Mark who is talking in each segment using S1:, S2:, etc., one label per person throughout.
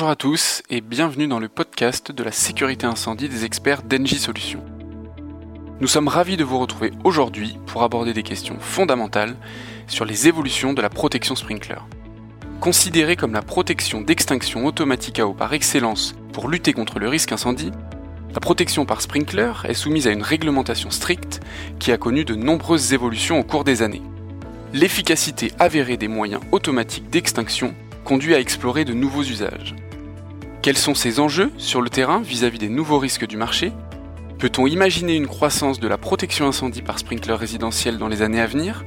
S1: Bonjour à tous et bienvenue dans le podcast de la sécurité incendie des experts d'Engie Solutions. Nous sommes ravis de vous retrouver aujourd'hui pour aborder des questions fondamentales sur les évolutions de la protection sprinkler. Considérée comme la protection d'extinction automatique à eau par excellence pour lutter contre le risque incendie, la protection par sprinkler est soumise à une réglementation stricte qui a connu de nombreuses évolutions au cours des années. L'efficacité avérée des moyens automatiques d'extinction conduit à explorer de nouveaux usages. Quels sont ces enjeux sur le terrain vis-à-vis des nouveaux risques du marché Peut-on imaginer une croissance de la protection incendie par sprinkler résidentiel dans les années à venir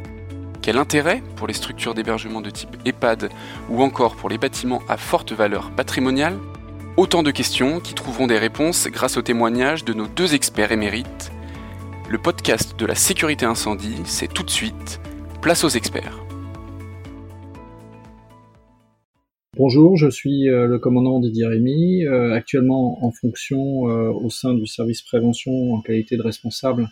S1: Quel intérêt pour les structures d'hébergement de type EHPAD ou encore pour les bâtiments à forte valeur patrimoniale Autant de questions qui trouveront des réponses grâce au témoignage de nos deux experts émérites. Le podcast de la sécurité incendie, c'est tout de suite Place aux experts.
S2: Bonjour, je suis euh, le commandant Didier Rémy, euh, actuellement en fonction euh, au sein du service prévention en qualité de responsable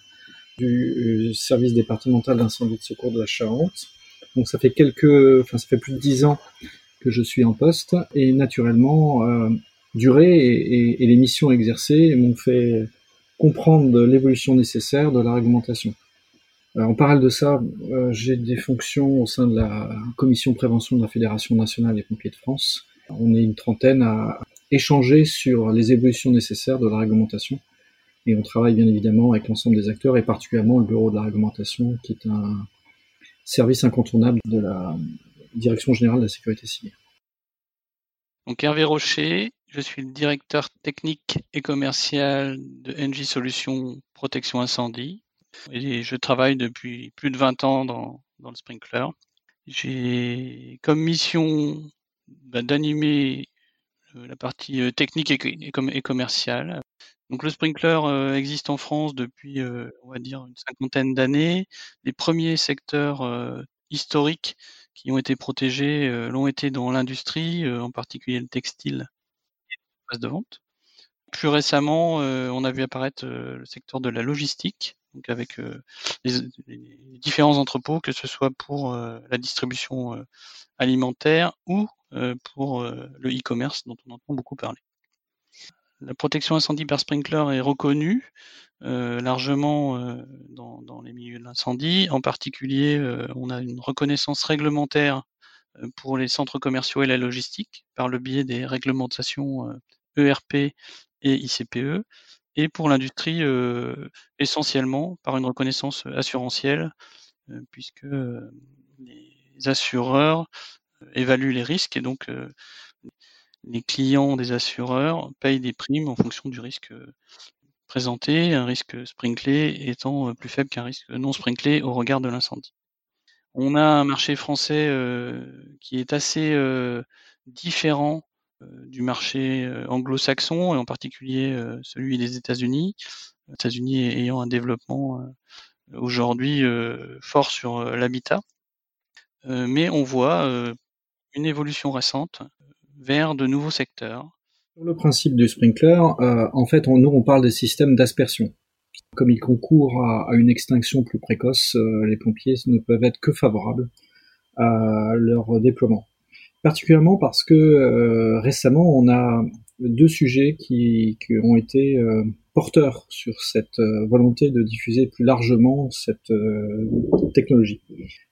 S2: du service départemental d'incendie de secours de la Charente. Donc ça fait quelques, enfin ça fait plus de dix ans que je suis en poste et naturellement durée et, et les missions exercées m'ont fait comprendre l'évolution nécessaire de la réglementation. Euh, en parallèle de ça, euh, j'ai des fonctions au sein de la commission prévention de la Fédération nationale des pompiers de France. On est une trentaine à échanger sur les évolutions nécessaires de la réglementation. Et on travaille bien évidemment avec l'ensemble des acteurs et particulièrement le bureau de la réglementation qui est un service incontournable de la Direction générale de la sécurité civile.
S3: Donc Hervé Rocher, je suis le directeur technique et commercial de NJ Solutions Protection Incendie. Je travaille depuis plus de 20 ans dans, le sprinkler. J'ai comme mission bah, d'animer euh, la partie euh, technique et, commerciale. Donc le sprinkler euh, existe en France depuis, on va dire, une cinquantaine d'années. Les premiers secteurs historiques qui ont été protégés l'ont été dans l'industrie, en particulier le textile et les de vente. Plus récemment, on a vu apparaître le secteur de la logistique donc avec euh, les, différents entrepôts, que ce soit pour euh, la distribution euh, alimentaire ou pour le e-commerce dont on entend beaucoup parler. La protection incendie par sprinkler est reconnue largement dans, les milieux de l'incendie. En particulier, on a une reconnaissance réglementaire pour les centres commerciaux et la logistique par le biais des réglementations ERP e et ICPE et pour l'industrie essentiellement par une reconnaissance assurantielle, puisque les assureurs évaluent les risques et donc les clients des assureurs payent des primes en fonction du risque présenté, un risque sprinklé étant plus faible qu'un risque non sprinklé au regard de l'incendie. On a un marché français qui est assez différent euh, du marché euh, anglo-saxon et en particulier euh, celui des États-Unis. États-Unis ayant un développement aujourd'hui fort sur l'habitat. mais on voit une évolution récente vers de nouveaux secteurs.
S2: le principe du sprinkler, en fait, nous on parle des systèmes d'aspersion. Comme ils concourent à, une extinction plus précoce, les pompiers ne peuvent être que favorables à leur déploiement particulièrement parce que euh, récemment on a deux sujets qui, ont été euh, porteurs sur cette euh, volonté de diffuser plus largement cette technologie.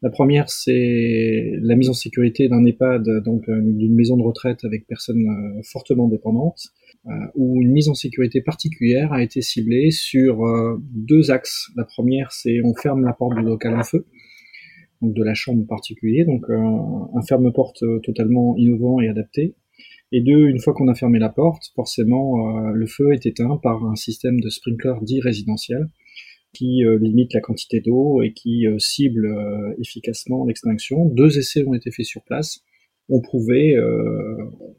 S2: La première, c'est la mise en sécurité d'un EHPAD, donc d'une maison de retraite avec personnes fortement dépendantes, où une mise en sécurité particulière a été ciblée sur deux axes. La première, c'est on ferme la porte du local en feu donc de la chambre en particulier, donc euh, un ferme-porte euh, totalement innovant et adapté. Et deux, une fois qu'on a fermé la porte, forcément euh, le feu est éteint par un système de sprinkler dit résidentiel qui limite la quantité d'eau et qui cible efficacement l'extinction. Deux essais ont été faits sur place, ont prouvé,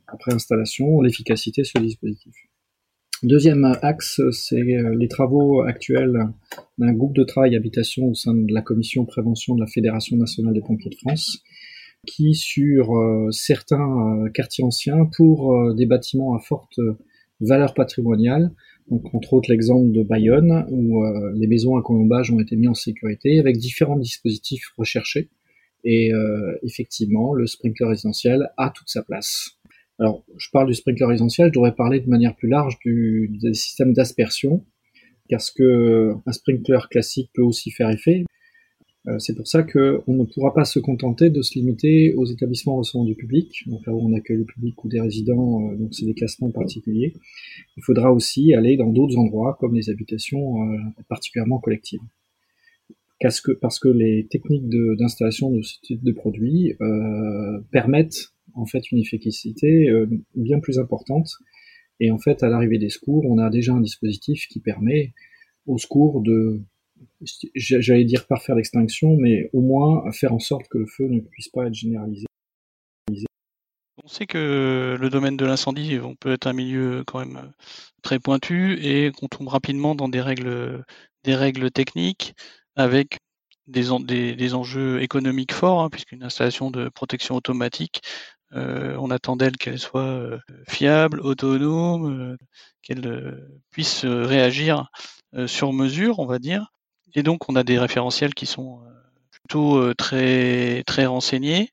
S2: après installation, l'efficacité de ce dispositif. Deuxième axe, c'est euh, les travaux actuels d'un groupe de travail habitation au sein de la commission prévention de la Fédération nationale des pompiers de France, qui sur euh, certains euh, quartiers anciens, pour des bâtiments à forte valeur patrimoniale, donc entre autres l'exemple de Bayonne, où les maisons à colombage ont été mises en sécurité avec différents dispositifs recherchés. Et effectivement, le sprinkler résidentiel a toute sa place. Alors, je parle du sprinkler essentiel, je devrais parler de manière plus large du, des systèmes d'aspersion, parce que un sprinkler classique peut aussi faire effet. Euh, c'est pour ça qu'on ne pourra pas se contenter de se limiter aux établissements recevant du public, donc là où on accueille le public ou des résidents, euh, donc c'est des classements particuliers. Il faudra aussi aller dans d'autres endroits, comme les habitations euh, particulièrement collectives. Parce que, parce que les techniques d'installation de, ce type de produit permettent en fait une efficacité bien plus importante. Et en fait, à l'arrivée des secours, on a déjà un dispositif qui permet au secours de j'allais dire par faire l'extinction, mais au moins faire en sorte que le feu ne puisse pas être généralisé.
S3: On sait que le domaine de l'incendie, peut être un milieu quand même très pointu et qu'on tombe rapidement dans des règles, des règles techniques avec des, des, enjeux économiques forts, hein, puisqu'une installation de protection automatique, euh, on attend d'elle qu'elle soit euh, fiable, autonome, euh, qu'elle puisse réagir sur mesure, on va dire. Et donc, on a des référentiels qui sont plutôt très, très renseignés.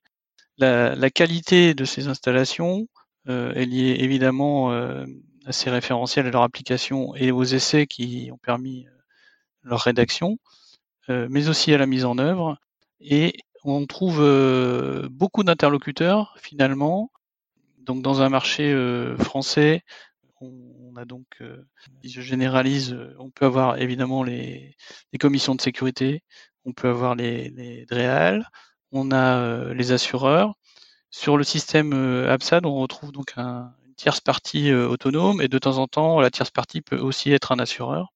S3: La, la qualité de ces installations est liée évidemment à ces référentiels, à leur application et aux essais qui ont permis leur rédaction, mais aussi à la mise en œuvre. Et on trouve beaucoup d'interlocuteurs finalement. Donc dans un marché français, on, a donc, euh, généralise, euh, on peut avoir évidemment les, commissions de sécurité, on peut avoir les, DREAL, on a euh, les assureurs. Sur le système ABSAD, on retrouve donc un, une tierce partie autonome et de temps en temps, la tierce partie peut aussi être un assureur.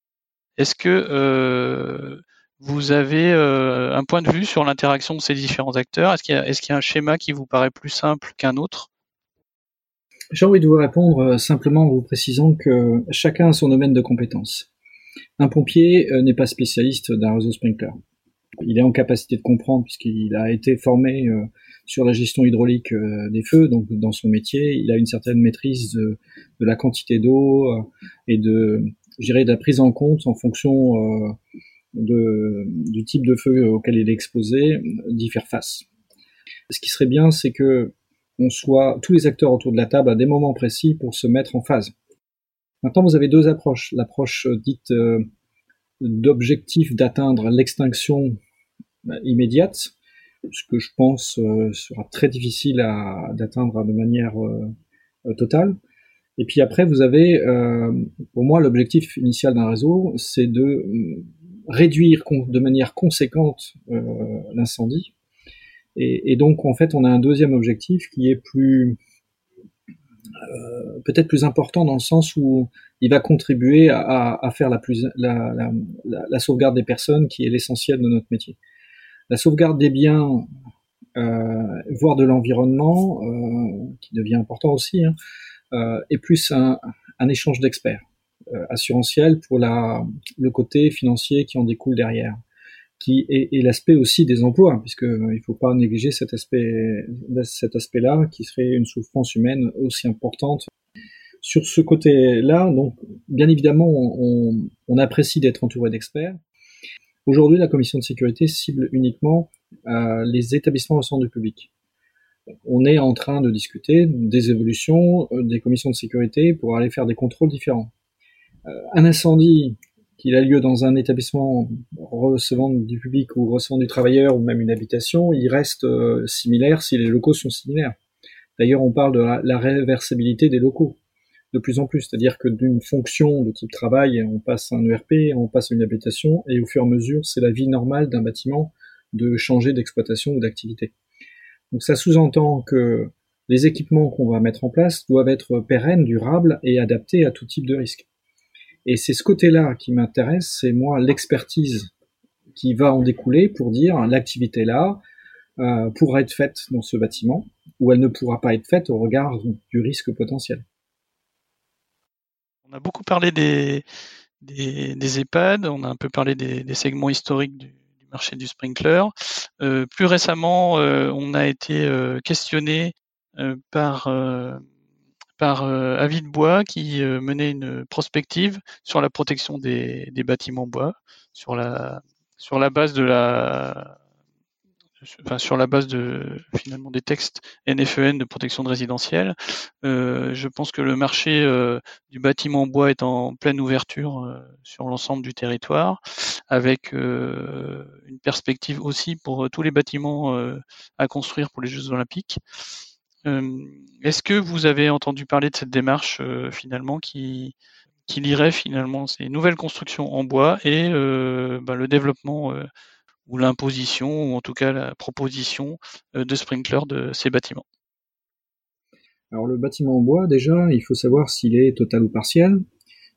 S3: Est-ce que vous avez un point de vue sur l'interaction de ces différents acteurs? Est-ce qu'il y, a un schéma qui vous paraît plus simple qu'un autre?
S2: J'ai envie de vous répondre euh, simplement en vous précisant que chacun a son domaine de compétences. Un pompier euh, n'est pas spécialiste d'un réseau sprinkler. Il est en capacité de comprendre puisqu'il a été formé euh, sur la gestion hydraulique des feux, donc dans son métier, il a une certaine maîtrise de, la quantité d'eau et de, de la prise en compte en fonction de, du type de feu auquel il est exposé, d'y faire face. Ce qui serait bien, c'est que on soit tous les acteurs autour de la table à des moments précis pour se mettre en phase. Maintenant, vous avez deux approches. L'approche euh, dite euh, d'objectif d'atteindre l'extinction euh, immédiate, ce que je pense sera très difficile d'atteindre de manière totale. Et puis après, vous avez, pour moi, l'objectif initial d'un réseau, c'est de réduire de manière conséquente l'incendie et, donc, en fait, on a un deuxième objectif qui est plus, euh, peut-être plus important dans le sens où il va contribuer à, faire la, plus, la, la, la, sauvegarde des personnes, qui est l'essentiel de notre métier. La sauvegarde des biens, euh, voire de l'environnement, euh, qui devient important aussi, hein, euh, est plus un échange d'experts euh, assurantiel pour la, le côté financier qui en découle derrière qui est, l'aspect aussi des emplois, puisque euh, il faut pas négliger cet aspect, cet aspect-là, qui serait une souffrance humaine aussi importante. Sur ce côté-là, donc, bien évidemment, on, apprécie d'être entouré d'experts. Aujourd'hui, la commission de sécurité cible uniquement euh, les établissements au centre du public. On est en train de discuter des évolutions des commissions de sécurité pour aller faire des contrôles différents. Euh, un incendie qu'il a lieu dans un établissement recevant du public ou recevant du travailleur ou même une habitation, il reste euh, similaire si les locaux sont similaires. D'ailleurs, on parle de la, réversibilité des locaux de plus en plus, c'est-à-dire que d'une fonction de type travail, on passe à un ERP, on passe à une habitation, et au fur et à mesure, c'est la vie normale d'un bâtiment de changer d'exploitation ou d'activité. Donc ça sous-entend que les équipements qu'on va mettre en place doivent être pérennes, durables et adaptés à tout type de risque. Et c'est ce côté-là qui m'intéresse, c'est moi l'expertise qui va en découler pour dire l'activité là euh, pourra être faite dans ce bâtiment ou elle ne pourra pas être faite au regard du risque potentiel.
S3: On a beaucoup parlé des, des, EHPAD, on a un peu parlé des, segments historiques du, marché du sprinkler. Euh, plus récemment, euh, on a été questionné par par euh, Avis de Bois qui euh, menait une prospective sur la protection des, bâtiments bois, sur la, sur la base de la, sur la base de finalement des textes NFEN e de protection de résidentiel. Euh, je pense que le marché du bâtiment en bois est en pleine ouverture sur l'ensemble du territoire, avec une perspective aussi pour tous les bâtiments à construire pour les Jeux Olympiques. Est-ce que vous avez entendu parler de cette démarche finalement qui qui lirait finalement ces nouvelles constructions en bois et bah, le développement ou l'imposition, ou en tout cas la proposition euh, de sprinkler de ces bâtiments?
S2: Alors le bâtiment en bois, déjà, il faut savoir s'il est total ou partiel,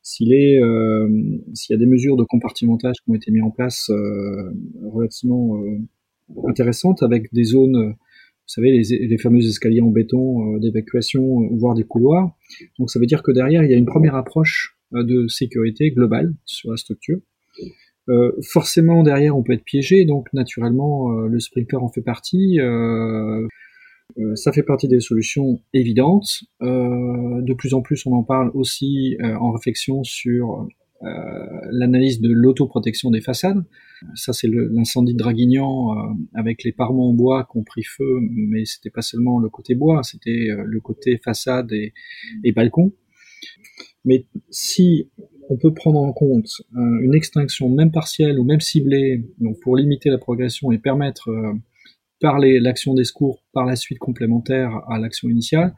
S2: s'il est, euh, s'il y a des mesures de compartimentage qui ont été mises en place euh, relativement intéressantes avec des zones, savez, les, fameux escaliers en béton d'évacuation, voire des couloirs. Donc ça veut dire que derrière, il y a une première approche de sécurité globale sur la structure. Euh, forcément derrière on peut être piégé, donc naturellement euh, le sprinkler en fait partie. Euh, ça fait partie des solutions évidentes. de plus en plus on en parle aussi en réflexion sur l'analyse de l'autoprotection des façades. Ça c'est l'incendie de Draguignan avec les parements en bois qui ont pris feu, mais c'était pas seulement le côté bois, c'était le côté façade et, et balcon. Mais si on peut prendre en compte euh, une extinction même partielle ou même ciblée, pour limiter la progression et permettre euh, l'action des secours par la suite complémentaire à l'action initiale,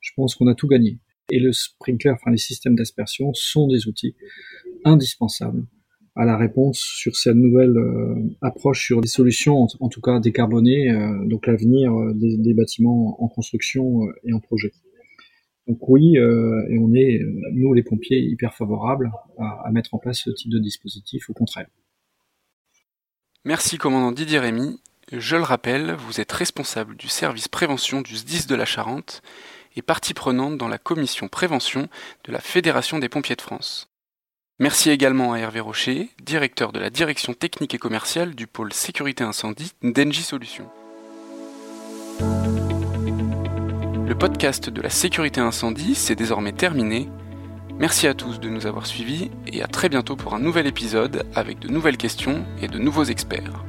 S2: je pense qu'on a tout gagné. Et le sprinkler, enfin les systèmes d'aspersion sont des outils indispensables à la réponse sur cette nouvelle euh, approche sur des solutions, en, tout cas décarbonées, donc l'avenir des, des, bâtiments en construction et en projet. Donc oui, euh, et on est, nous les pompiers, hyper favorables à, mettre en place ce type de dispositif, au contraire.
S1: Merci commandant Didier Rémy. Je le rappelle, vous êtes responsable du service prévention du SDIS de la Charente et partie prenante dans la commission prévention de la Fédération des pompiers de France. Merci également à Hervé Rocher, directeur de la direction technique et commerciale du pôle sécurité incendie d'Engie Solutions. Le podcast de la sécurité incendie, c'est désormais terminé. Merci à tous de nous avoir suivis et à très bientôt pour un nouvel épisode avec de nouvelles questions et de nouveaux experts.